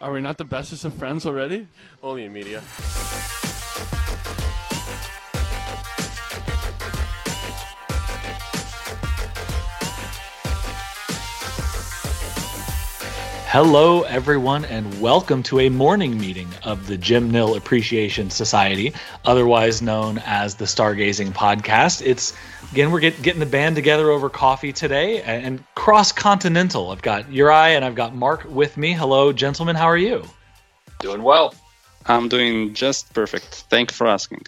Are we not the bestest of friends already? Only in media. Hello, everyone, and welcome to a morning meeting of the Jim Nill Appreciation Society, otherwise known as the Stargazing Podcast. It's again, we're get, getting the band together over coffee today and cross continental. I've got Uri and I've got Mark with me. Hello, gentlemen. How are you? Doing well. I'm doing just perfect. Thank you for asking.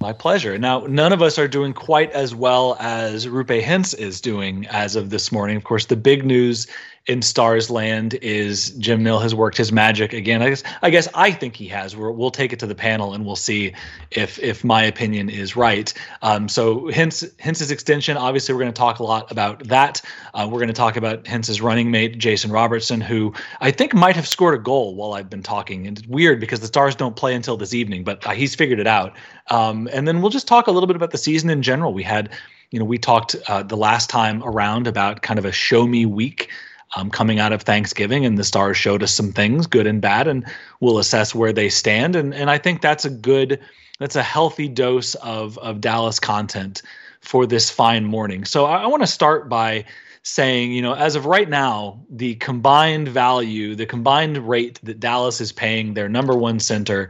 My pleasure. Now, none of us are doing quite as well as Roope Hintz is doing as of this morning. Of course, the big news in Stars Land is Jim Nill has worked his magic again. I guess I guess I think he has. we will take it to the panel and we'll see if if my opinion is right. Um, so Hintz Hintz's extension. Obviously, we're going to talk a lot about that. Uh, we're going to talk about Hintz's running mate Jason Robertson, who I think might have scored a goal while I've been talking. And it's weird because the Stars don't play until this evening, but uh, he's figured it out. Um, and then we'll just talk a little bit about the season in general. We had you know, we talked uh, the last time around about kind of a show me week um, coming out of Thanksgiving, and the Stars showed us some things, good and bad, and we'll assess where they stand. And and I think that's a good, that's a healthy dose of of Dallas content for this fine morning. So I, I want to start by saying, you know, as of right now, the combined value, the combined rate that Dallas is paying their number one center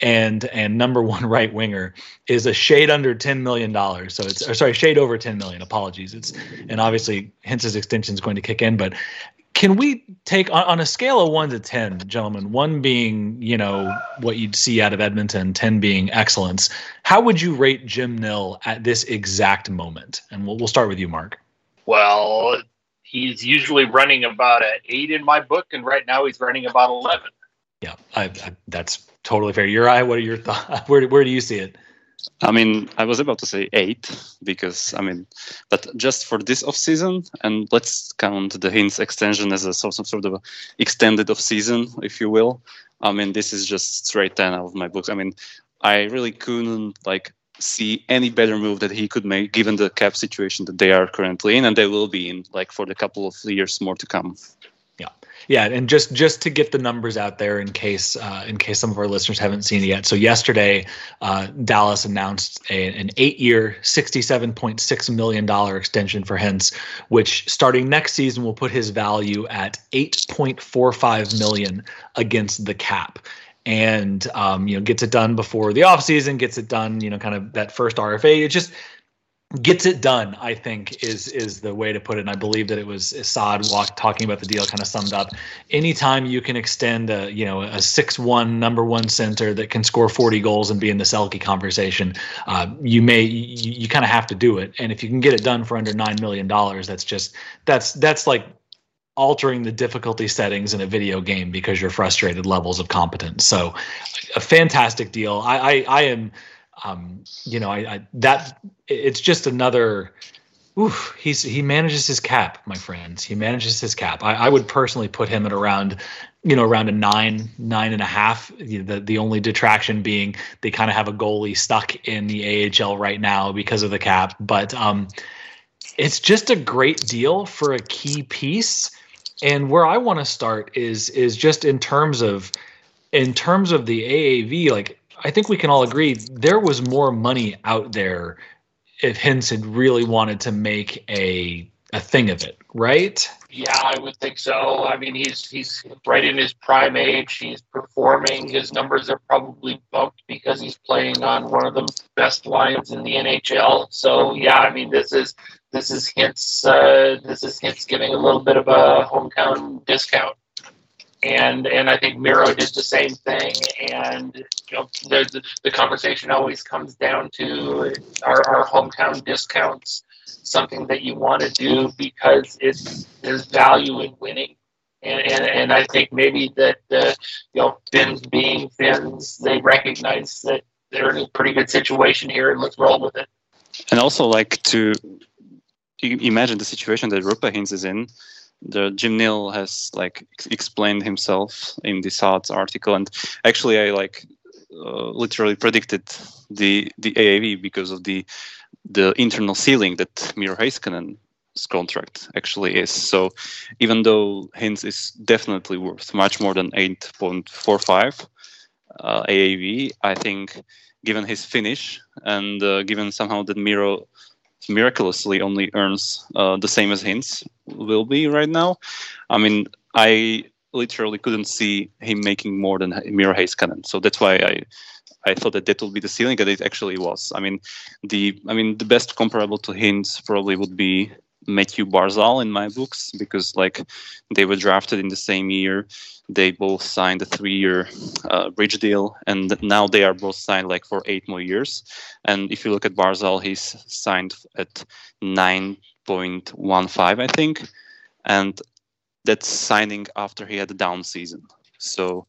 and and number one right winger is a shade under ten million dollars. So it's sorry, shade over ten million. Apologies. It's and obviously Hintz's extension is going to kick in, but can we take on, on, a scale of one to ten, gentlemen? One being you know what you'd see out of Edmonton, ten being excellence. How would you rate Jim Nill at this exact moment? And we'll we'll start with you, Mark. Well, he's usually running about an eight in my book, and right now he's running about eleven. Yeah, I, I, that's totally fair. Uri, what are your thoughts? Where where do you see it? I mean, I was about to say eight because I mean, but just for this off season, and let's count the Hintz extension as a sort of sort of extended off season, if you will. I mean, this is just straight ten out of my books. I mean, I really couldn't like see any better move that he could make given the cap situation that they are currently in and they will be in like for the couple of years more to come yeah, and just just to get the numbers out there in case uh, in case some of our listeners haven't seen it yet. So yesterday, uh, Dallas announced a, an eight-year, sixty-seven point six million dollar extension for Hintz, which starting next season will put his value at eight point four five million against the cap and um, you know gets it done before the offseason gets it done you know kind of that first rfa it just gets it done i think is is the way to put it. And i believe that it was assad walk, talking about the deal kind of summed up. Anytime you can extend a you know a six-one number one center that can score 40 goals and be in the selke conversation uh, you may you, you kind of have to do it. And if you can get it done for under nine million dollars that's just that's that's like altering the difficulty settings in a video game because you're frustrated levels of competence. So a fantastic deal. I i, I am um, you know, I, I, that it's just another. Oof, he's he manages his cap, my friends. He manages his cap. I, I would personally put him at around, you know, around a nine, nine and a half. The the only detraction being they kind of have a goalie stuck in the AHL right now because of the cap. But um, it's just a great deal for a key piece. And where I want to start is is just in terms of in terms of the AAV, like I think we can all agree there was more money out there if Hintz had really wanted to make a a thing of it, right? Yeah, I would think so. I mean, he's he's right in his prime age. He's performing. His numbers are probably bumped because he's playing on one of the best lines in the NHL. So yeah, I mean, this is this is Hintz. Uh, this is Hintz giving a little bit of a hometown discount and and I think Miro did the same thing. And you know, the the conversation always comes down to our, our hometown discounts, something that you want to do because it's there's value in winning. And, and, and I think maybe that uh, you know Finns being Finns, they recognize that they're in a pretty good situation here, and let's roll with it. And also, like to imagine the situation that Roope Hintz is in the Jim Nill has like explained himself in this art article, and actually I like uh, literally predicted the the AAV because of the the internal ceiling that Miro Heiskanen contract actually is. So even though Hintz is definitely worth much more than 8.45 uh, AAV, I think given his finish and uh, given somehow that Miro miraculously only earns uh, the same as Hintz will be right now, I mean, I literally couldn't see him making more than Miro Heiskanen. So that's why I I thought that that would be the ceiling, and it actually was. I mean, the I mean the best comparable to Hintz probably would be Mathew Barzal in my books because like they were drafted in the same year. They both signed a three-year uh, bridge deal, and now they are both signed like for eight more years. And if you look at Barzal, he's signed at nine point one five, I think, and that's signing after he had a down season. So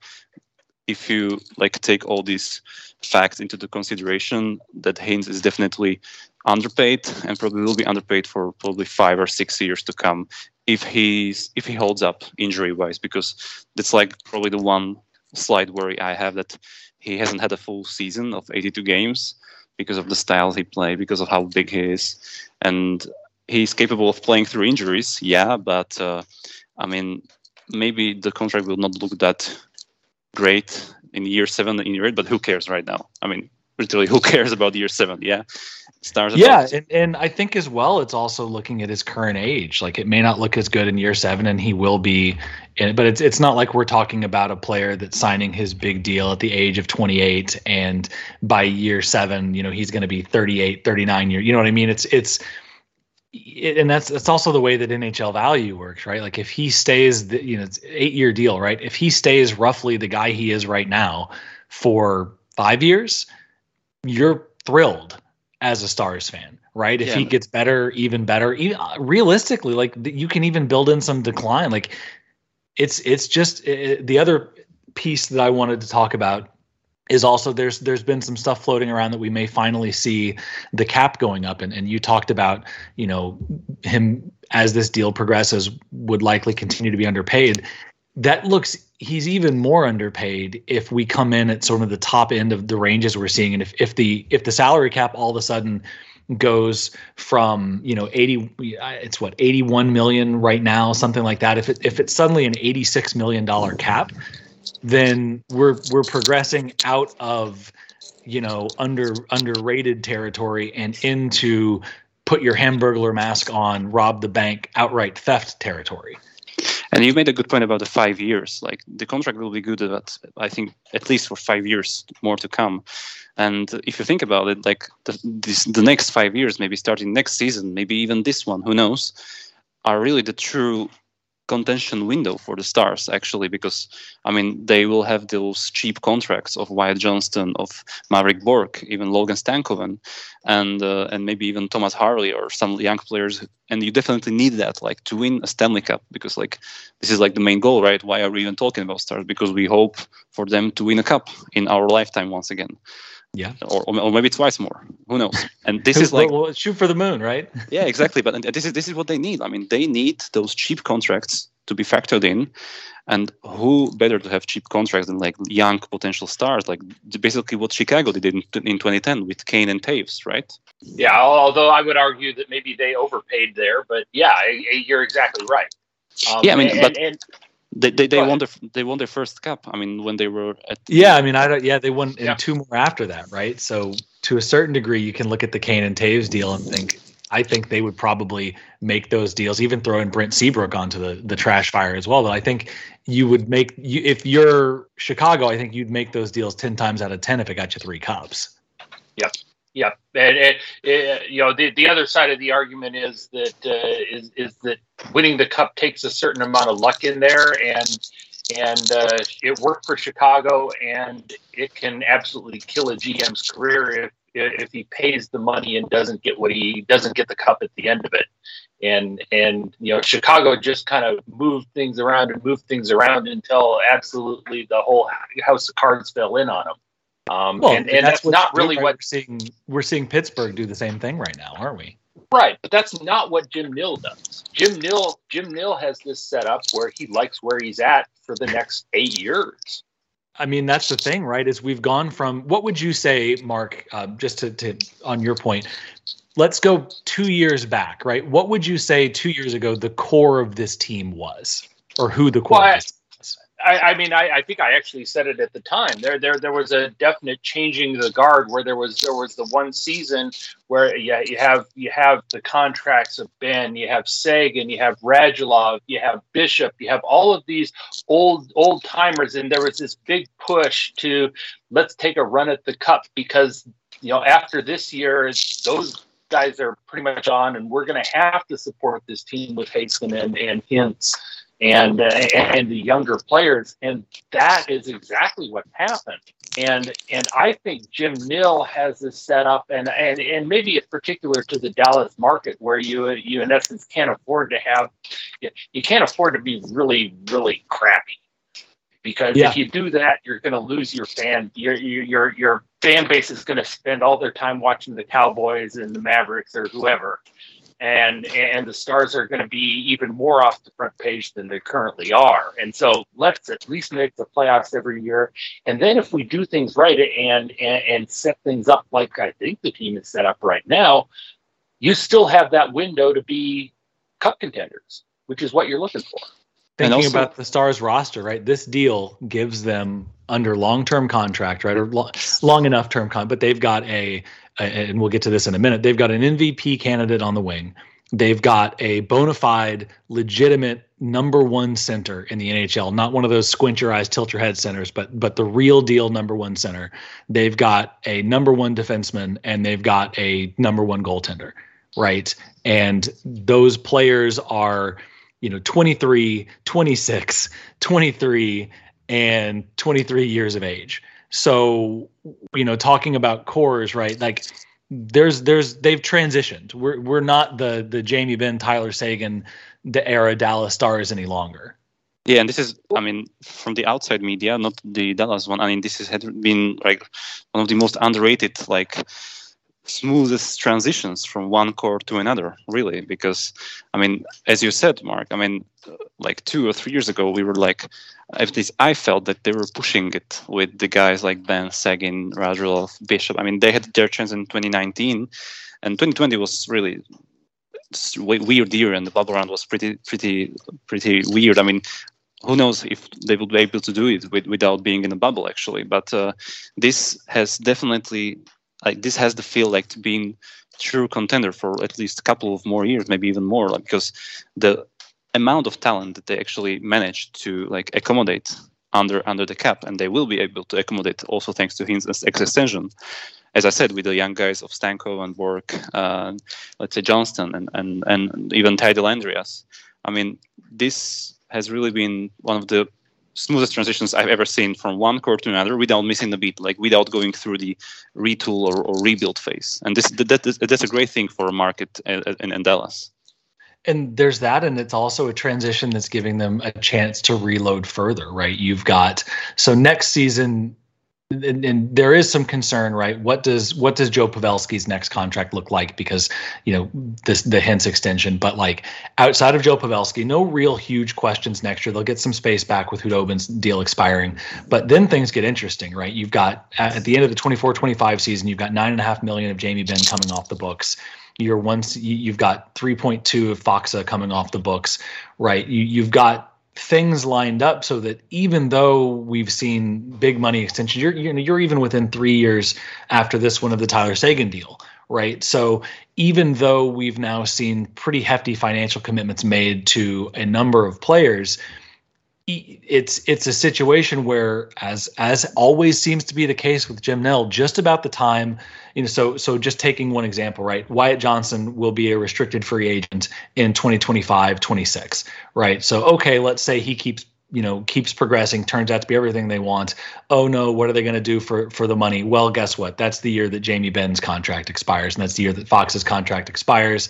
if you like take all these facts into the consideration, that Hintz is definitely underpaid and probably will be underpaid for probably five or six years to come if he's if he holds up injury wise because that's like probably the one slight worry I have that he hasn't had a full season of 82 games because of the style he plays, because of how big he is, and he's capable of playing through injuries. Yeah, but uh, I mean, maybe the contract will not look that great in year seven in year eight, but who cares right now? I mean, literally, who cares about year seven? Yeah. Stars yeah, and, and I think as well, it's also looking at his current age. Like it may not look as good in year seven, and he will be, in, but it's it's not like we're talking about a player that's signing his big deal at the age of 28, and by year seven, you know, he's going to be 38, 39 years. You know what I mean? It's it's it, and that's that's also the way that NHL value works, right? Like if he stays, the, you know, it's eight year deal, right? If he stays roughly the guy he is right now for five years, you're thrilled as a Stars fan, right? If yeah. he gets better, even better. Even, uh, realistically, like you can even build in some decline. Like it's it's just it, the other piece that I wanted to talk about is also there's there's been some stuff floating around that we may finally see the cap going up and, and you talked about you know him as this deal progresses would likely continue to be underpaid that looks he's even more underpaid if we come in at sort of the top end of the ranges we're seeing. And if, if the if the salary cap all of a sudden goes from you know 80 it's what 81 million right now something like that. If it if it's suddenly an 86 million dollar cap then we're we're progressing out of you know under underrated territory and into put your hamburglar mask on rob the bank outright theft territory and you made a good point about the five years. Like the contract will be good but i think at least for five years more to come. And if you think about it like the, this, the next five years maybe starting next season maybe even this one who knows are really the true contention window for the Stars actually, because I mean they will have those cheap contracts of Wyatt Johnston, of Mavrik Bourque, even Logan Stankoven, and uh, and maybe even Thomas Harley or some young players. And you definitely need that, like to win a Stanley Cup, because like this is like the main goal, right? Why are we even talking about Stars? Because we hope for them to win a cup in our lifetime once again. Yeah, or, or maybe twice more. Who knows? And this is like well, shoot for the moon, right? yeah, exactly. But this is this is what they need. I mean, they need those cheap contracts to be factored in. And who better to have cheap contracts than like young potential stars, like basically what Chicago did in, in 2010 with Kane and Toews, right? Yeah, although I would argue that maybe they overpaid there, but yeah, you're exactly right. Um, yeah, I mean, and, but and, they they, they won their they won their first cup. I mean, when they were at yeah, I mean, I don't yeah they won yeah. two more after that, right? So to a certain degree, you can look at the Kane and Toews deal and think I think they would probably make those deals, even throw in Brent Seabrook onto the the trash fire as well. But I think you would make you if you're Chicago, I think you'd make those deals ten times out of ten if it got you three cups. Yep. Yep, and, and, and, you know the, the other side of the argument is that uh, is is that winning the cup takes a certain amount of luck in there, and and uh, it worked for Chicago, and it can absolutely kill a GM's career if if he pays the money and doesn't get what he doesn't get the cup at the end of it. And and you know Chicago just kind of moved things around and moved things around until absolutely the whole house of cards fell in on him. Um, well, and, and that's, that's not really what we're seeing. We're seeing Pittsburgh do the same thing right now, aren't we? Right, but that's not what Jim Nill does. Jim Nill, Jim Nill has this set up where he likes where he's at for the next eight years. I mean, that's the thing, right? Is we've gone from what would you say, Mark? Uh, just to, to on your point, let's go two years back, right? What would you say two years ago the core of this team was, or who the core Well, was? I, I mean, I, I think I actually said it at the time. There, there, there was a definite changing the guard where there was there was the one season where yeah, you have you have the contracts of Benn, you have Seguin, you have Radulov, you have Bishop, you have all of these old old timers, and there was this big push to let's take a run at the cup because you know after this year those guys are pretty much on, and we're going to have to support this team with Hasten and and and uh, and the younger players, and that is exactly what happened. And and I think Jim Nill has this set up, and and and maybe it's particular to the Dallas market where you you in essence can't afford to have you can't afford to be really really crappy because Yeah. if you do that, you're going to lose your fan. Your your, your fan base is going to spend all their time watching the Cowboys and the Mavericks or whoever and and the stars are going to be even more off the front page than they currently are. And so let's at least make the playoffs every year. And then if we do things right and and, and set things up like I think the team is set up right now, you still have that window to be cup contenders, which is what you're looking for. Thinking also- about the Stars roster, right? This deal gives them under long-term contract, right, or lo- long enough term con, but they've got a, a, and we'll get to this in a minute. They've got an MVP candidate on the wing. They've got a bona fide, legitimate number one center in the NHL, not one of those squint your eyes, tilt your head centers, but but the real deal number one center. They've got a number one defenseman and they've got a number one goaltender, right? And those players are you know 23 26 23 and 23 years of age. So you know talking about cores right like there's there's they've transitioned. We're we're not the the jamie benn tyler seguin the era dallas stars any longer. Yeah, and this is, I mean, from the outside media, not the Dallas one. I mean, this has had been like one of the most underrated, like smoothest transitions from one core to another, really. Because, I mean, as you said, Mark, I mean, like two or three years ago, we were like, at least I felt that they were pushing it with the guys like Benn Seguin, Radulov, Bishop. I mean, they had their chance in 2019, and 2020 was really weird year, and the bubble round was pretty, pretty, pretty weird. I mean, who knows if they would be able to do it with, without being in a bubble, actually. But uh, this has definitely, like, this has the feel like to being true contender for at least a couple of more years, maybe even more, like, because the amount of talent that they actually managed to like accommodate under under the cap, and they will be able to accommodate also thanks to his ex- extension. As I said, with the young guys of Stanko and Bourque, uh, let's say Johnston, and and and even Ty Dellandrea. I mean, this has really been one of the smoothest transitions I've ever seen from one core to another without missing a beat, like without going through the retool or, or rebuild phase. And this that, that, that's a great thing for a market in, in Dallas. and there's that and it's also a transition that's giving them a chance to reload further right you've got so next season and, and there is some concern right? What does what does joe pavelski's next contract look like? Because you know this the Hintz extension but like outside of joe pavelski no real huge questions next year. They'll get some space back with khudobin's deal expiring. But then things get interesting right? You've got at the end of the 24-25 season you've got nine and a half million of jamie benn coming off the books. You're once you- you've got 3.2 of Faksa coming off the books, right? You, you've got things lined up so that even though we've seen big money extensions, you're you're, you're even within three years after this one of the Tyler Seguin deal, right? So even though we've now seen pretty hefty financial commitments made to a number of players, it's it's a situation where as as always seems to be the case with Jim Nill, just about the time you know so so just taking one example right? Wyatt johnston will be a restricted free agent in 2025 26 right? So okay let's say he keeps you know keeps progressing turns out to be everything they want. Oh no what are they going to do for for the money? Well guess what? That's the year that jamie benn's contract expires and that's the year that faksa's contract expires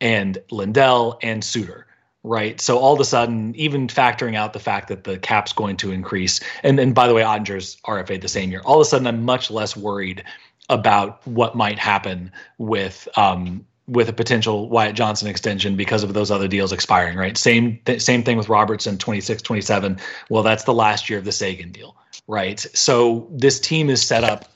and lindell and suter right so all of a sudden even factoring out the fact that the cap's going to increase and and by the way oettinger's rfa the same year all of a sudden i'm much less worried about what might happen with um, with a potential Wyatt Johnston extension because of those other deals expiring, right? Same th- same thing with Robertson 26 27. Well, that's the last year of the Seguin deal, right? So this team is set up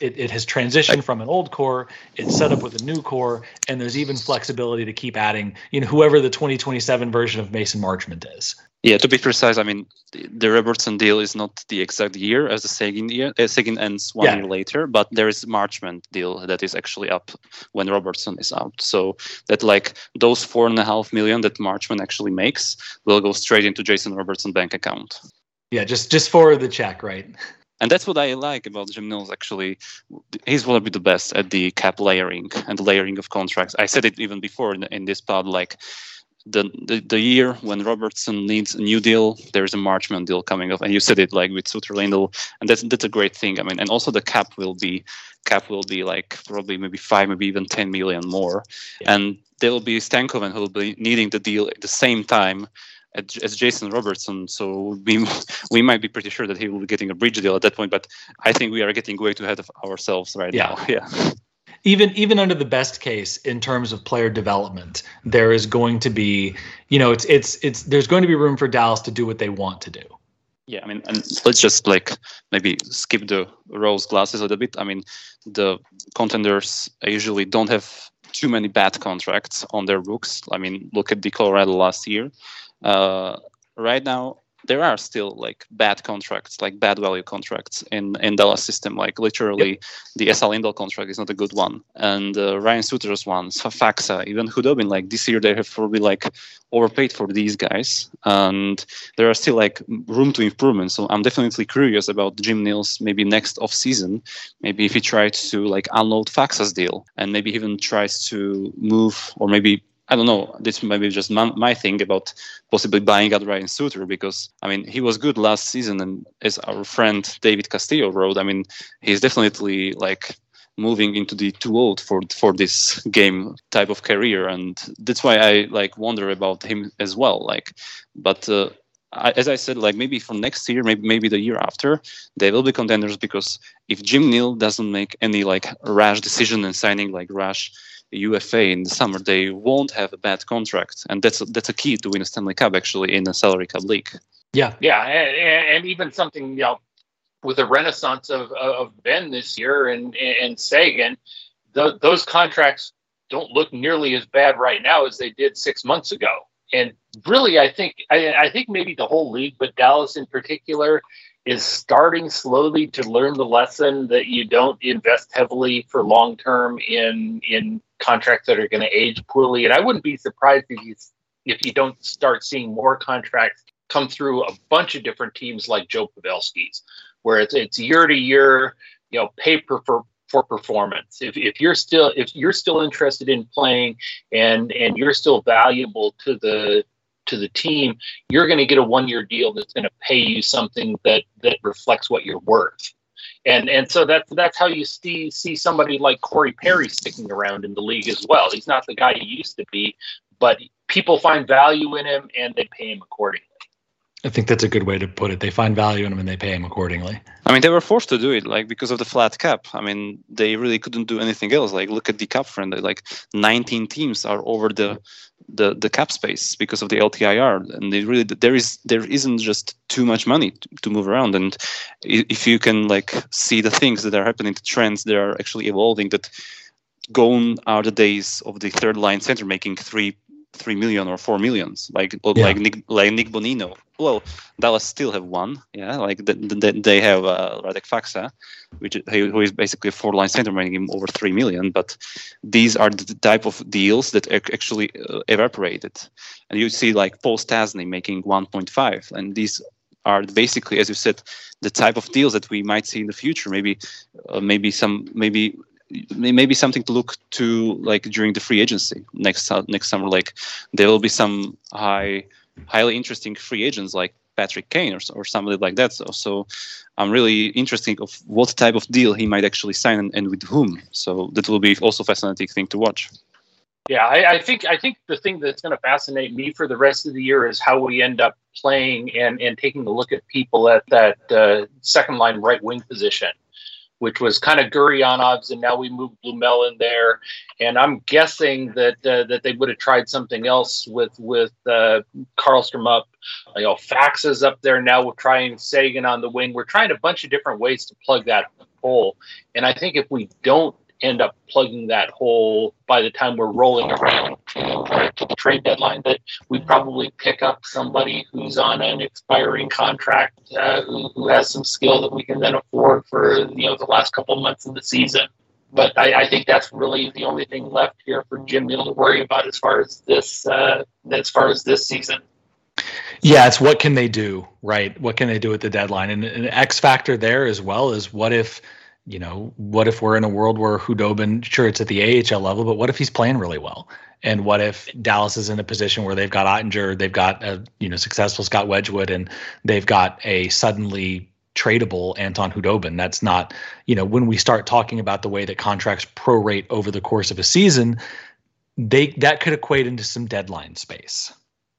it, it has transitioned from an old core, it's set up with a new core, and there's even flexibility to keep adding, you know, whoever the 2027 version of Mason Marchment is. Yeah, to be precise, I mean the, the Robertson deal is not the exact year as the Seguin year. Uh, ends one Yeah. year later, but there is Marchment deal that is actually up when Robertson is out. So that like those four and a half million that Marchment actually makes will go straight into Jason Robertson bank account. Yeah, just just for the check, right? And that's what I like about Jim Nill's. Actually, he's of the best at the cap layering and the layering of contracts. I said it even before in, in this pod. Like the, the the year when Robertson needs a new deal, there's a Marchment deal coming up, and you said it like with Suter Lindell, and that's that's a great thing. I mean, and also the cap will be cap will be like probably maybe five, maybe even ten million more, Yeah. and there will be Stankoven who will be needing the deal at the same time as as Jason Robertson. So we we might be pretty sure that he will be getting a bridge deal at that point. But I think we are getting way too ahead of ourselves right Yeah. now. Yeah. even even under the best case in terms of player development there is going to be you know it's it's it's there's going to be room for dallas to do what they want to do Yeah, I mean, and let's just like maybe skip the rose glasses a little bit. I mean, the contenders usually don't have too many bad contracts on their books. I mean, look at the Colorado last year. Uh, right now, there are still like bad contracts, like bad value contracts in in Dallas system. Like literally, the Esa Lindell contract is not a good one, and uh, Ryan Suter's one, Faksa, even Khudobin. Like this year, they have probably like overpaid for these guys, and there are still like room to improvement. So I'm definitely curious about Jim Nill's maybe next off season. Maybe if he tries to like unload Faksa's deal and maybe even tries to move or maybe I don't know. This might be just my, my thing about possibly buying out Ryan Suter because I mean he was good last season and as our friend David Castillo wrote, I mean he's definitely like moving into the too old for for this game type of career and that's why I like wonder about him as well. Like, but. Uh, I, as I said, like maybe for next year, maybe maybe the year after, they will be contenders because if Jim Nill doesn't make any like rash decision and signing like rash UFA in the summer, they won't have a bad contract, and that's a, that's a key to win a Stanley Cup actually in a salary cap league. yeah Yeah, and, and- and even something you know with the renaissance of of Benn this year and and Seguin, th- those contracts don't look nearly as bad right now as they did six months ago. And really, I think I, I think maybe the whole league, but Dallas in particular, is starting slowly to learn the lesson that you don't invest heavily for long term in in contracts that are going to age poorly. And I wouldn't be surprised if you if you don't start seeing more contracts come through a bunch of different teams like Joe Pavelski's, where it's it's year to year, you know, pay per for for performance. If, if you're still if you're still interested in playing and and you're still valuable to the to the team, you're going to get a one year deal that's going to pay you something that that reflects what you're worth. And and so that's that's how you see see somebody like Corey Perry sticking around in the league as well. He's not the guy he used to be, but people find value in him and they pay him accordingly. I think that's a good way to put it they find value in him and they pay him accordingly I mean, they were forced to do it, like because of the flat cap. I mean, they really couldn't do anything else. Like, look at the cap friend. Like, 19 teams are over the the the cap space because of the LTIR, and they really there is there isn't just too much money to, to move around. And if you can like see the things that are happening, the trends that are actually evolving, that gone are the days of the third line center making three three million or four millions, like Yeah. like Nick like Nick Bonino. Well, Dallas still have one, yeah. Like the, the, they have uh, Radek Faksa, which who who is basically a four-line center making him over three million. But these are the type of deals that ac- actually uh, evaporated, and you see like Paul Stastny making 1.5, and these are basically, as you said, the type of deals that we might see in the future. Maybe, uh, maybe some, maybe maybe something to look to like during the free agency next su- next summer like there will be some high highly interesting free agents like Patrick Kane or, or somebody like that. So, so I'm really interested of what type of deal he might actually sign and, and with whom. So that will be also fascinating thing to watch. Yeah, I, I think I think the thing that's going to fascinate me for the rest of the year is how we end up playing and and taking a look at people at that uh, second line right wing position, which was kind of Guryanov's, and now we moved Blumel in there, and I'm guessing that uh, that they would have tried something else with with uh, Karlstrom up, you know, Faksa's up there now. We're trying Seguin on the wing. We're trying a bunch of different ways to plug that hole. And I think if we don't end up plugging that hole by the time we're rolling around to, to the trade deadline, that we probably pick up somebody who's on an expiring contract uh, who, who has some skill that we can then afford for you know the last couple months of the season. But I, I think that's really the only thing left here for Jim Nill to worry about as far as this uh, as far as this season. Yeah, it's what can they do, right? What can they do at the deadline? And an X factor there as well is what if, you know, what if we're in a world where Khudobin, sure, it's at the AHL level, but what if he's playing really well? And what if Dallas is in a position where they've got Oettinger, they've got a you know successful Scott Wedgewood, and they've got a suddenly tradable Anton Khudobin. That's not you know when we start talking about the way that contracts prorate over the course of a season, they that could equate into some deadline space.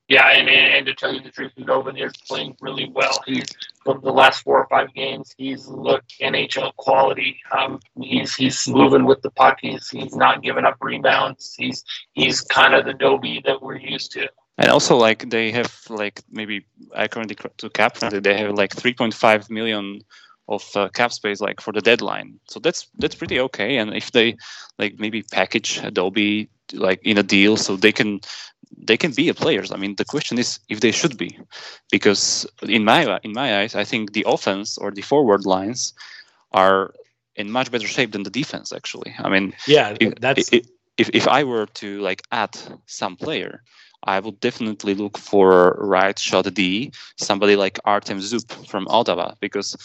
Yeah, and, and to tell you the truth, Khudobin is playing really well. He's from the last four or five games, he's looked NHL quality. Um, he's he's moving with the puck. He's he's not giving up rebounds. He's he's kind of the Dobie that we're used to. And also, like they have like maybe according to cap they have like 3.5 million of uh, cap space like for the deadline. So that's that's pretty okay. And if they like maybe package Adobe like in a deal so they can they can be a players. I mean, the question is if they should be, because in my in my eyes, I think the offense or the forward lines are in much better shape than the defense. Actually, I mean, yeah, that's if if, if I were to like add some player, I would definitely look for right shot D, somebody like Artem Zub from Ottawa, because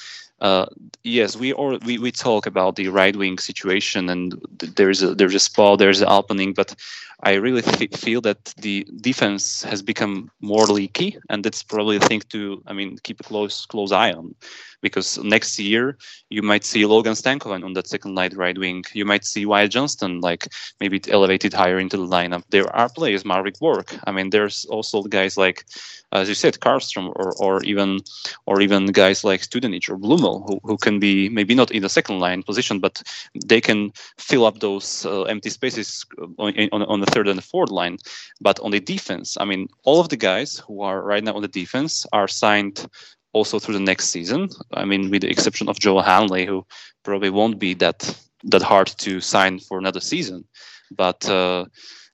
uh, yes, we all we, we talk about the right wing situation, and there's a there's a spot, there's an opening, but I really th- feel that the defense has become more leaky, and that's probably a thing to I mean keep a close close eye on because next year you might see Logan Stankoven on that second line right wing. You might see Wyatt Johnston like maybe elevated higher into the lineup. There are players, Marek Work. I mean, there's also guys like, as you said, Karlstrom, or, or even or even guys like Studenich or Blumel, who, who can be maybe not in the second line position, but they can fill up those uh, empty spaces on, on, on the third and the fourth line. But on the defense, I mean, all of the guys who are right now on the defense are signed also through the next season. I mean, with the exception of Joe Hanley, who probably won't be that that hard to sign for another season. But uh,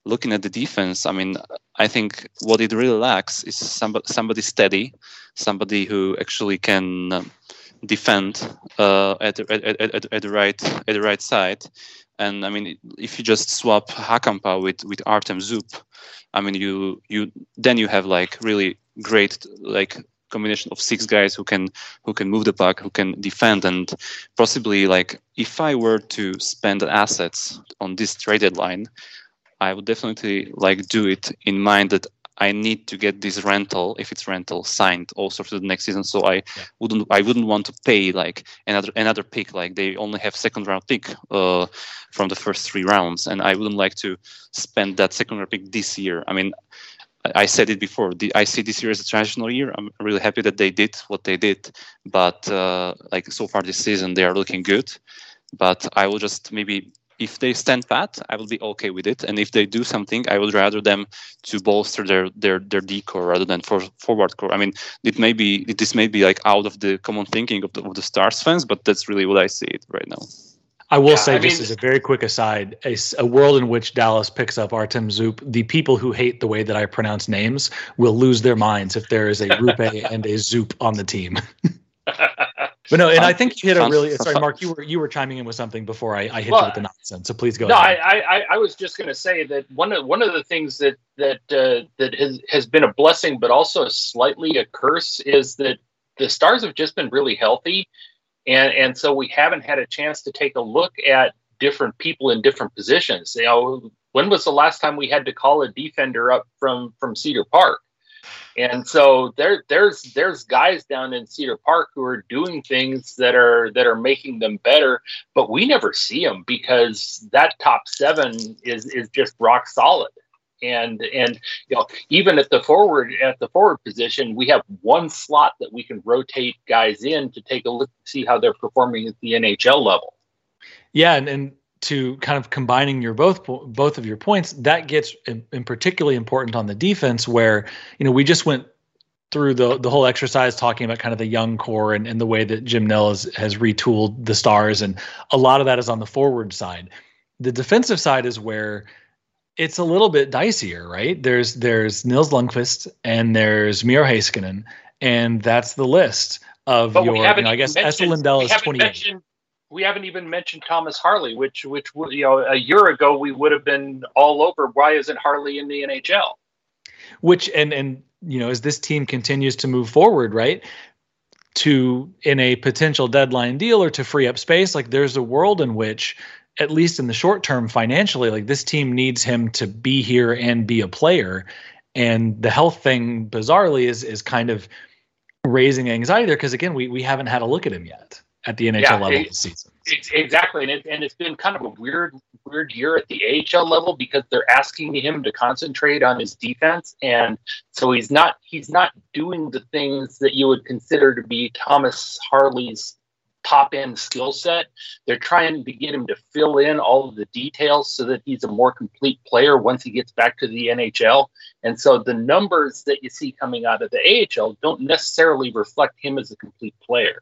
looking at the defense, I mean, I think what it really lacks is somebody, somebody steady, somebody who actually can um, defend uh, at, at, at, at, the right at the right side. And I mean, if you just swap Hakanpää with with Artem Zub, I mean, you you then you have like really great like combination of six guys who can who can move the puck, who can defend, and possibly like if I were to spend assets on this trade deadline, I would definitely like do it in mind that I need to get this rental, if it's rental, signed also for the next season. So I wouldn't I wouldn't want to pay like another another pick. Like they only have second round pick uh, from the first three rounds, and I wouldn't like to spend that second round pick this year. I mean, I said it before. The, I see this year as a transitional year. I'm really happy that they did what they did, but uh, like so far this season, they are looking good. But I will just maybe if they stand pat, I will be okay with it. And if they do something, I would rather them to bolster their their their decor rather than for forward core. I mean, it may be this may be like out of the common thinking of the, of the Stars fans, but that's really what I see it right now. I will yeah, say, I just mean, as a very quick aside, a, a, world in which Dallas picks up Artem Zub, the people who hate the way that I pronounce names will lose their minds if there is a Roope and a Zoop on the team. but no, and I think you hit a really sorry, Mark. You were you were chiming in with something before I, I hit well, you with the nonsense. So please go. No, ahead. I, I I was just going to say that one of one of the things that that uh, that has has been a blessing, but also slightly a curse, is that the Stars have just been really healthy and and so we haven't had a chance to take a look at different people in different positions. You know, when was the last time we had to call a defender up from from Cedar Park? And so there there's there's guys down in Cedar Park who are doing things that are that are making them better, but we never see them because that top seven is is just rock solid and and you know even at the forward at the forward position we have one slot that we can rotate guys in to take a look see how they're performing at the NHL level yeah and, and to kind of combining your both both of your points that gets in, in particularly important on the defense where you know we just went through the the whole exercise talking about kind of the young core and, and the way that Jim Nill has, has retooled the stars, and a lot of that is on the forward side. The defensive side is where it's a little bit dicier, right? There's there's Nils Lundkvist and there's Miro Heiskanen, and that's the list of But your. You know, I guess mentioned- Lindell is haven't 28. mentioned- We haven't even mentioned Thomas Harley, which which you know a year ago we would have been all over. Why isn't Harley in the NHL? which and and you know as this team continues to move forward right to in a potential deadline deal or to free up space like there's a world in which at least in the short term financially like this team needs him to be here and be a player. And the health thing bizarrely is is kind of raising anxiety there because again we we haven't had a look at him yet at the NHL Yeah, level it- this season. Ex- Exactly, and it, and it's been kind of a weird weird year at the AHL level because they're asking him to concentrate on his defense, and so he's not he's not doing the things that you would consider to be Thomas Harley's top end skill set. They're trying to get him to fill in all of the details so that he's a more complete player once he gets back to the NHL. And so the numbers that you see coming out of the AHL don't necessarily reflect him as a complete player.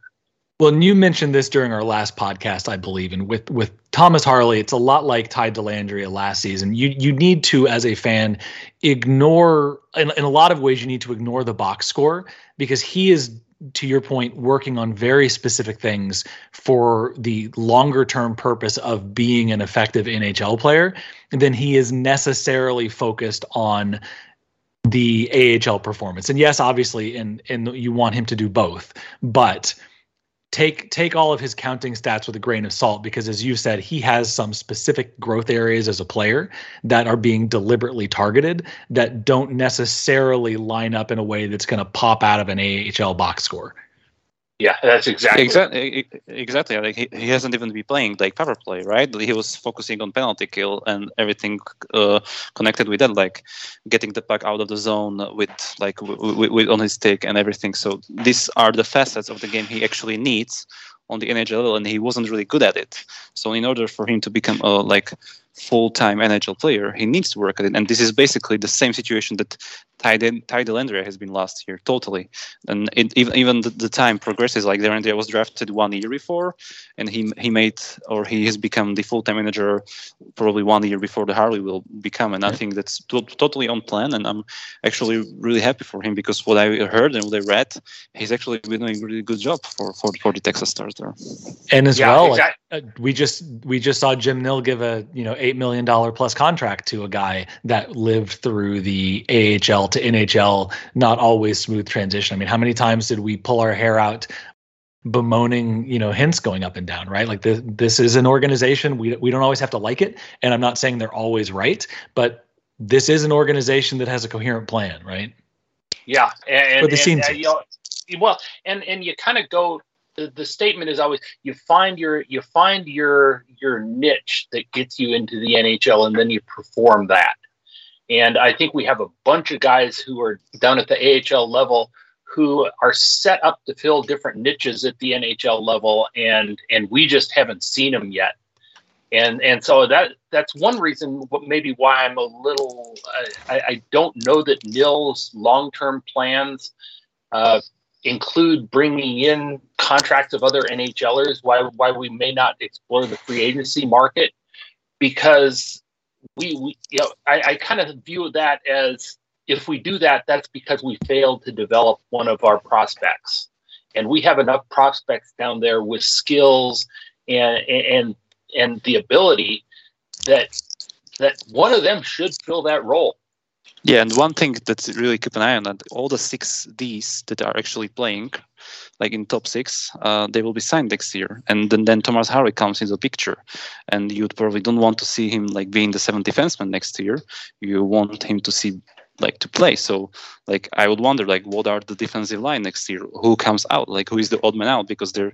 Well, and you mentioned this during our last podcast, I believe, and with with Thomas Harley, it's a lot like Ty Dellandrea last season. You you need to, as a fan, ignore in, in a lot of ways. You need to ignore the box score because he is, to your point, working on very specific things for the longer term purpose of being an effective NHL player. Then he is necessarily focused on the AHL performance. And yes, obviously, and and you want him to do both, but take take all of his counting stats with a grain of salt because as you said he has some specific growth areas as a player that are being deliberately targeted that don't necessarily line up in a way that's going to pop out of an AHL box score. Yeah, that's exactly Exactly, exactly. Like he, he hasn't even been playing like power play, right? He was focusing on penalty kill and everything uh, connected with that, like getting the puck out of the zone with like w- w- with on his stick and everything. So these are the facets of the game he actually needs on the NHL level, and he wasn't really good at it. So in order for him to become a like full-time NHL player, he needs to work at it. And this is basically the same situation that Ty, De- Ty Dellandrea has been last year, totally. And it, even even the, the time progresses. Like Dellandrea was drafted one year before, and he he made or he has become the full-time manager probably one year before the Harley will become. And I think that's to- totally on plan. And I'm actually really happy for him because what I heard and what I read, he's actually been doing a really good job for for, for the Texas Stars there. And as Yeah, well, like, uh, we just we just saw Jim Nill give a you know eight million dollar plus contract to a guy that lived through the AHL to NHL, not always smooth transition. I mean, how many times did we pull our hair out bemoaning you know Hintz going up and down right like this this is an organization we, we don't always have to like it and i'm not saying they're always right but this is an organization that has a coherent plan right Yeah, and, For the and, scene uh, takes. you know, well, and and you kind of go. The, the statement is always you find your you find your your niche that gets you into the NHL, and then you perform that. And I think we have a bunch of guys who are down at the AHL level who are set up to fill different niches at the NHL level, and and we just haven't seen them yet. And and so that that's one reason, maybe why I'm a little. I, I don't know that Nill's long-term plans uh, include bringing in contracts of other NHLers. Why why we may not explore the free agency market because we, you know I, I kind of view that as if we do that, that's because we failed to develop one of our prospects, and we have enough prospects down there with skills and and and the ability that that one of them should fill that role. Yeah, and one thing that's really keep an eye on that all the six Ds that are actually playing, like in top six, uh, they will be signed next year, and then, then Thomas Harley comes into the picture, and you probably don't want to see him like being the seventh defenseman next year. You want him to see like to play. So like I would wonder like what are the defensive line next year? Who comes out? Like who is the odd man out? Because there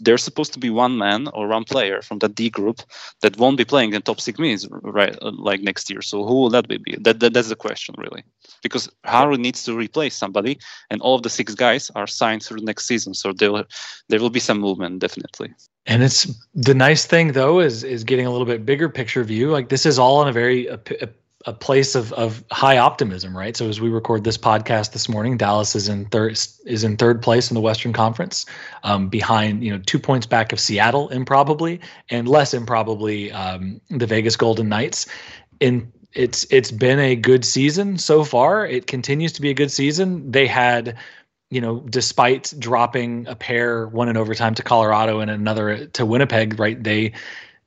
there's supposed to be one man or one player from that D group that won't be playing in top six minutes right like next year. So who will that be? That, that that's the question really. Because Harley needs to replace somebody, and all of the six guys are signed through next season. So there there will be some movement definitely. And it's the nice thing though is is getting a little bit bigger picture view. Like this is all on a very a place of of high optimism, right? So as we record this podcast this morning, Dallas is in third is in third place in the Western Conference, um, behind you know two points back of Seattle, improbably, and less improbably um, the Vegas Golden Knights. In it's it's been a good season so far. It continues to be a good season. They had you know, despite dropping a pair, one in overtime to Colorado and another to Winnipeg, right? They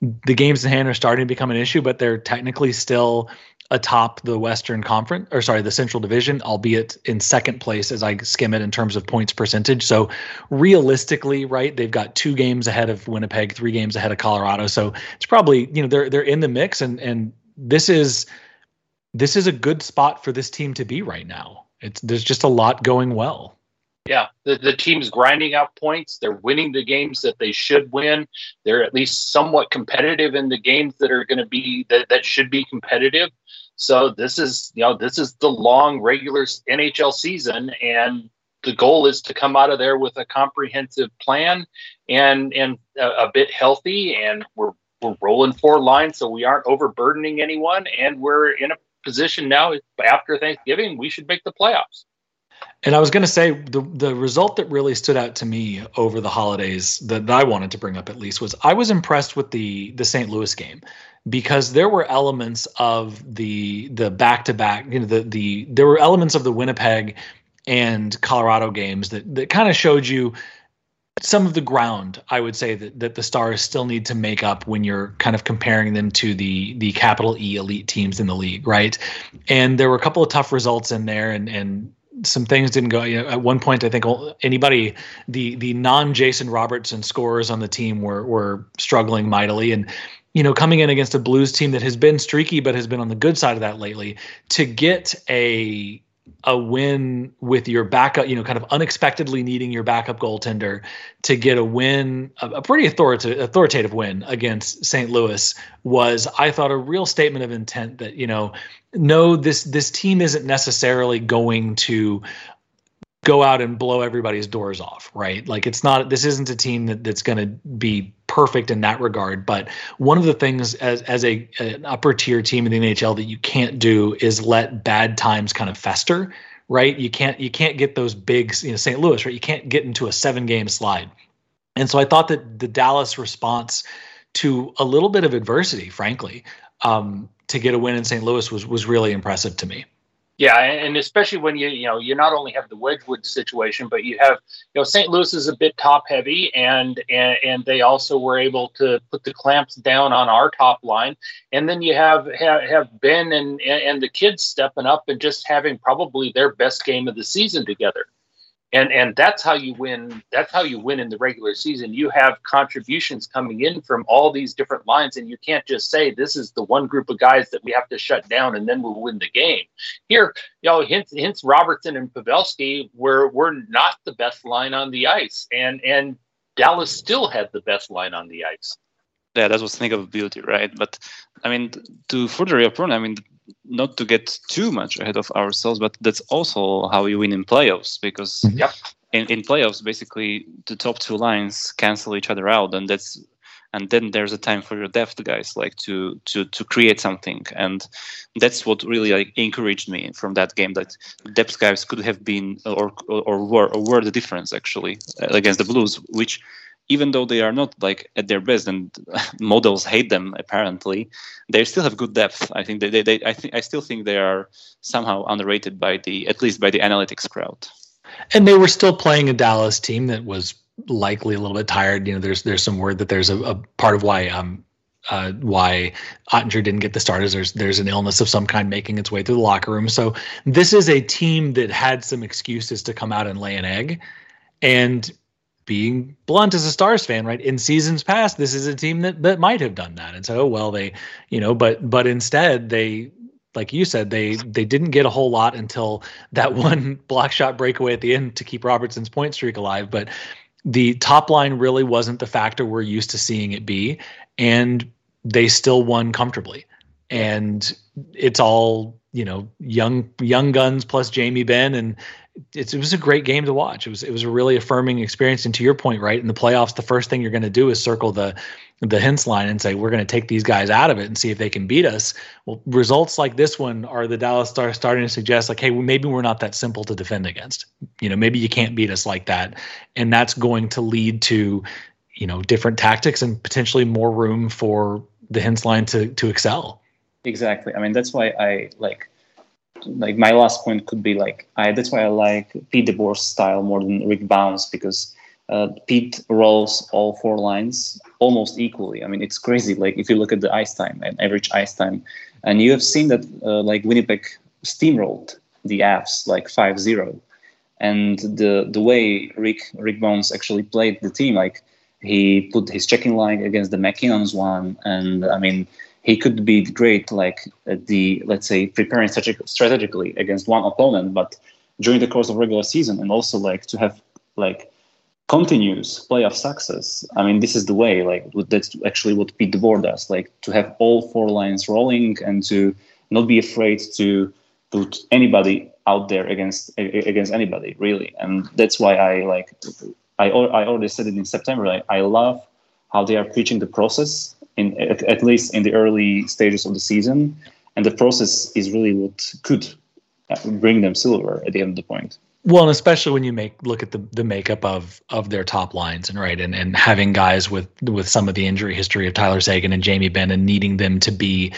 the games in hand are starting to become an issue, but they're technically still atop the Western Conference, or sorry, the Central Division, albeit in second place as I skim it in terms of points percentage. So realistically, right, they've got two games ahead of Winnipeg, three games ahead of Colorado. So it's probably you know they're they're in the mix, and and this is this is a good spot for this team to be right now. It's there's just a lot going well. Yeah, the, the team's grinding out points. They're winning the games that they should win. They're at least somewhat competitive in the games that are going to be that, that should be competitive. So this is you know this is the long regular NHL season, and the goal is to come out of there with a comprehensive plan and and a, a bit healthy. And we're we're rolling four lines, so we aren't overburdening anyone, and we're in a position now after Thanksgiving we should make the playoffs. And I was going to say the the result that really stood out to me over the holidays that, that I wanted to bring up at least was I was impressed with the the St. Louis game because there were elements of the the back to back you know the the there were elements of the Winnipeg and Colorado games that that kind of showed you some of the ground I would say that, that the Stars still need to make up when you're kind of comparing them to the the capital E elite teams in the league, right? And there were a couple of tough results in there, and and some things didn't go. You know, at one point, I think anybody, the the non Jason Robertson scorers on the team were were struggling mightily, and you know, coming in against a Blues team that has been streaky but has been on the good side of that lately, to get a a win with your backup, you know, kind of unexpectedly needing your backup goaltender to get a win, a, pretty authoritative, authoritative win against St. Louis was, I thought, a real statement of intent that, you know, no, this this team isn't necessarily going to go out and blow everybody's doors off, right? Like it's not this isn't a team that, that's going to be perfect in that regard. But one of the things as as a an upper tier team in the NHL that you can't do is let bad times kind of fester, right? You can't you can't get those big, you know, St. Louis, right? You can't get into a seven game slide. And so I thought that the Dallas response to a little bit of adversity, frankly, um, to get a win in St. Louis was was really impressive to me. Yeah, and especially when you you know you not only have the Wedgwood situation, but you have you know St. Louis is a bit top heavy, and and and they also were able to put the clamps down on our top line, and then you have have, have Benn and and the kids stepping up and just having probably their best game of the season together and and that's how you win that's how you win in the regular season. You have contributions coming in from all these different lines and you can't just say this is the one group of guys that we have to shut down and then we'll win the game. Here you know Hintz, Hintz robertson and pavelski were were not the best line on the ice and and dallas still had the best line on the ice. Yeah that was thing of beauty right? But i mean to further your point i mean not to get too much ahead of ourselves, but that's also how you win in playoffs because mm-hmm. yep. in, in playoffs, basically the top two lines cancel each other out, and that's and then there's a time for your depth guys like to to to create something, and that's what really like encouraged me from that game that depth guys could have been or or, or were or were the difference actually against the Blues, which even though they are not like at their best and models hate them apparently they still have good depth. I think they, they, they i think i still think they are somehow underrated by the at least by the analytics crowd. And they were still playing a dallas team that was likely a little bit tired. You know there's there's some word that there's a, a part of why um uh, why Oettinger didn't get the start is there's there's an illness of some kind making its way through the locker room. So this is a team that had some excuses to come out and lay an egg, and being blunt as a Stars fan, right? In seasons past, this is a team that that might have done that, and so well, they, you know, but but instead they, like you said, they they didn't get a whole lot until that one block shot breakaway at the end to keep Robertson's point streak alive. But the top line really wasn't the factor we're used to seeing it be, and they still won comfortably, and it's all you know young young guns plus Jamie Benn, and it was a great game to watch. It was it was a really affirming experience. And to your point, right in the playoffs, the first thing you're going to do is circle the the Hintz line and say we're going to take these guys out of it and see if they can beat us. Well, results like this one are the Dallas Stars starting to suggest like, hey, well, maybe we're not that simple to defend against. You know, maybe you can't beat us like that, and that's going to lead to you know different tactics and potentially more room for the Hintz line to to excel. Exactly. I mean, that's why I like like my last point could be like I that's why I like Pete DeBoer's style more than Rick Bowness because uh, Pete rolls all four lines almost equally. I mean, it's crazy. Like if you look at the ice time and average ice time, and you have seen that uh, like Winnipeg steamrolled the Avs like 5-0. and the the way Rick Rick Bowness actually played the team, like he put his checking line against the MacKinnon's one, and I mean he could be great, like the let's say preparing strategically against one opponent, but during the course of regular season, and also like to have like continuous playoff success. I mean, this is the way. Like that's actually what Pete DeBoer does. Like to have all four lines rolling and to not be afraid to put anybody out there against against anybody really. And that's why I like. I I already said it in September. I love how they are preaching the process in at, at least in the early stages of the season, and the process is really what could uh, bring them silver at the end of the point. Well, and especially when you make look at the the makeup of of their top lines and right and and having guys with with some of the injury history of Tyler Seguin and Jamie Benn and needing them to be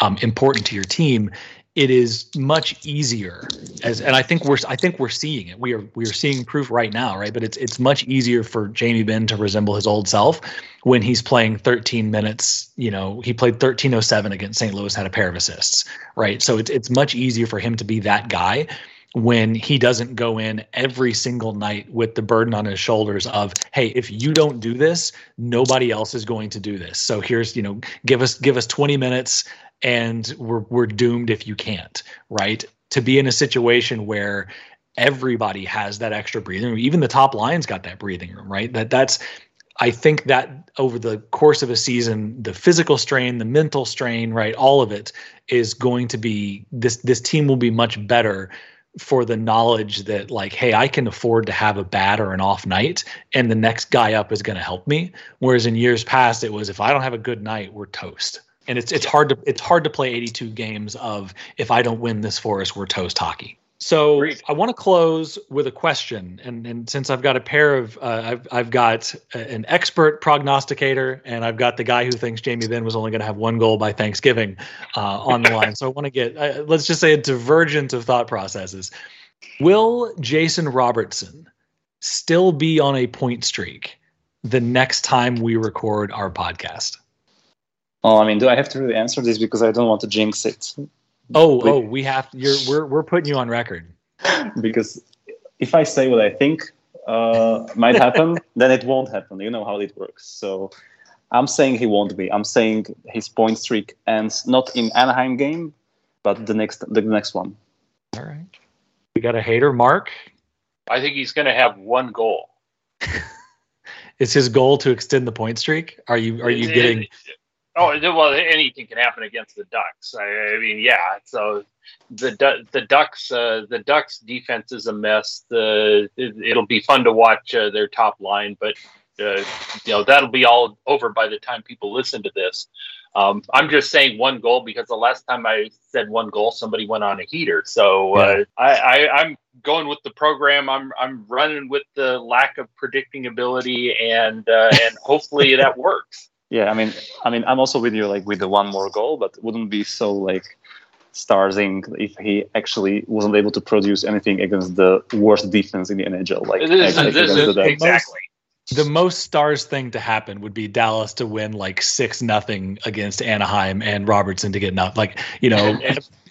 um, important to your team, it is much easier as and I think we're I think we're seeing it. We are we are seeing proof right now, right? But it's it's much easier for Jamie Benn to resemble his old self when he's playing 13 minutes. You know, he played 1307 against St. Louis, had a pair of assists, right? So it's it's much easier for him to be that guy when he doesn't go in every single night with the burden on his shoulders of hey if you don't do this nobody else is going to do this so here's you know give us give us 20 minutes and we're we're doomed if you can't, right? To be in a situation where everybody has that extra breathing room, even the top line's got that breathing room, right? That that's I think that over the course of a season, the physical strain, the mental strain, right, all of it is going to be this this team will be much better for the knowledge that like hey i can afford to have a bad or an off night and the next guy up is going to help me whereas in years past it was if i don't have a good night we're toast and it's it's hard to it's hard to play 82 games of if I don't win this for us, we're toast hockey. So Great. I want to close with a question, and and since I've got a pair of uh, I've I've got an expert prognosticator, and I've got the guy who thinks Jamie Benn was only going to have one goal by Thanksgiving uh, on the line. So I want to get uh, let's just say a divergence of thought processes. Will Jason Robertson still be on a point streak the next time we record our podcast? Oh, I mean, do I have to really answer this because I don't want to jinx it? Oh, but, oh, we have. You're we're we're putting you on record. because if I say what I think uh, might happen, then it won't happen. You know how it works. So I'm saying he won't be. I'm saying his point streak ends not in Anaheim game, but the next the next one. All right. We got a hater, Mark. I think he's going to have one goal. Is his goal to extend the point streak? Are you are you getting? Oh well, anything can happen against the Ducks. I, I mean, yeah. So the the Ducks uh, the Ducks defense is a mess. The it, will be fun to watch uh, their top line, but uh, you know that'll be all over by the time people listen to this. Um, I'm just saying one goal because the last time I said one goal, somebody went on a heater. So uh, I, I, I'm going with the program. I'm I'm running with the lack of predicting ability, and uh, and hopefully that works. Yeah, I mean, I mean, I'm also with you, like with the one more goal, but wouldn't be so like starzing if he actually wasn't able to produce anything against the worst defense in the NHL. Like, this, this, this, exactly. The most stars thing to happen would be Dallas to win like six nothing against Anaheim and Robertson to get nothing. Like you know,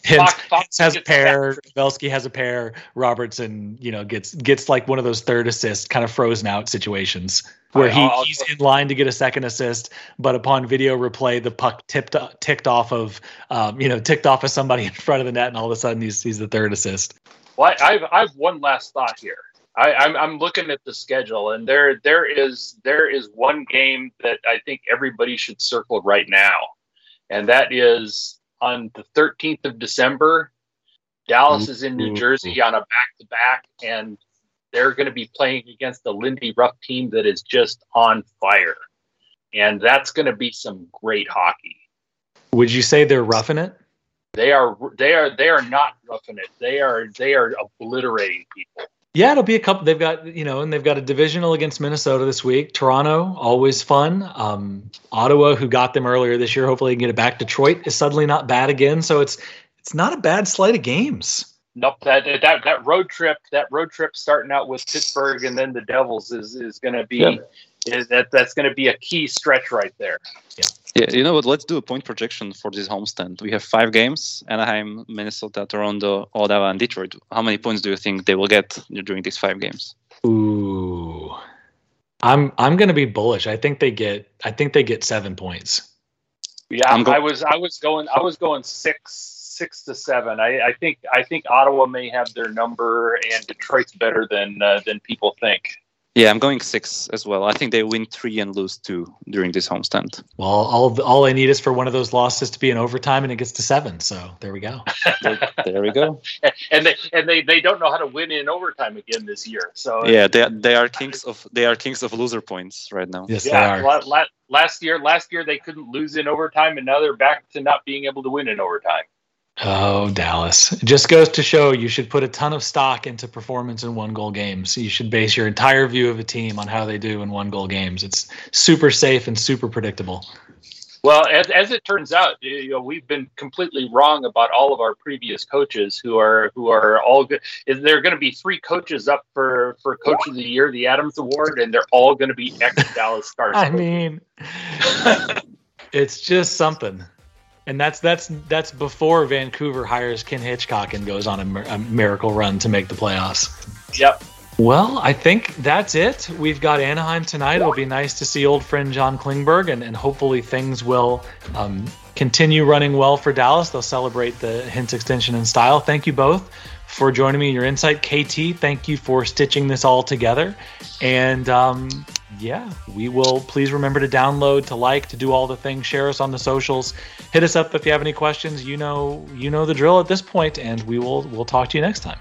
and Fox, Fox has a pair. Belsky has a pair. Robertson, you know, gets gets like one of those third assist kind of frozen out situations where he, he's in line to get a second assist, but upon video replay, the puck tipped ticked off of um, you know ticked off of somebody in front of the net, and all of a sudden he's he's the third assist. Well, I've I've one last thought here. I, I'm I'm looking at the schedule, and there there is there is one game that I think everybody should circle right now, and that is on the 13th of December. Dallas is in New Jersey on a back to back, and they're going to be playing against a Lindy Ruff team that is just on fire. And that's going to be some great hockey. Would you say they're roughing it? They are they are they are not roughing it. They are they are obliterating people. Yeah, it'll be a couple. They've got you know, and they've got a divisional against Minnesota this week. Toronto, always fun. Um, Ottawa, who got them earlier this year, hopefully can get it back. Detroit is suddenly not bad again, so it's it's not a bad slate of games. Nope that that that road trip that road trip starting out with Pittsburgh and then the Devils is is going to be Yep. is that that's going to be a key stretch right there. Yeah, you know what? Let's do a point projection for this homestand. We have five games: Anaheim, Minnesota, Toronto, Ottawa, and Detroit. How many points do you think they will get during these five games? Ooh, I'm I'm going to be bullish. I think they get I think they get seven points. Yeah, I'm go- I was I was going I was going six six to seven. I, I think I think Ottawa may have their number and Detroit's better than uh, than people think. Yeah, I'm going six as well. I think they win three and lose two during this homestand. Well, all all I need is for one of those losses to be in overtime, and it gets to seven. So there we go. there we go. And they and they, they don't know how to win in overtime again this year. So Yeah, they they are kings of they are kings of loser points right now. Yes, they yeah. are. La, la, last year last year they couldn't lose in overtime, and now they're back to not being able to win in overtime. Oh, Dallas. It just goes to show you should put a ton of stock into performance in one goal games. You should base your entire view of a team on how they do in one goal games. It's super safe and super predictable. Well, as, as it turns out, you know, we've been completely wrong about all of our previous coaches who are who are all good. Is there going to be three coaches up for for Coach of the Year, the Adams Award, and they're all going to be ex Dallas Stars. I mean, it's just something. And that's that's that's before Vancouver hires Ken Hitchcock and goes on a, a miracle run to make the playoffs. yep. Well, I think that's it. We've got Anaheim tonight. It'll be nice to see old friend John Klingberg, and, and hopefully things will um, continue running well for Dallas. They'll celebrate the Hintz extension in style. Thank you both for joining me in your insight. KT, thank you for stitching this all together. And um, yeah, we will please remember to download, to like, to do all the things. Share us on the socials. Hit us up if you have any questions. You know, you know the drill at this point, and we will we'll talk to you next time.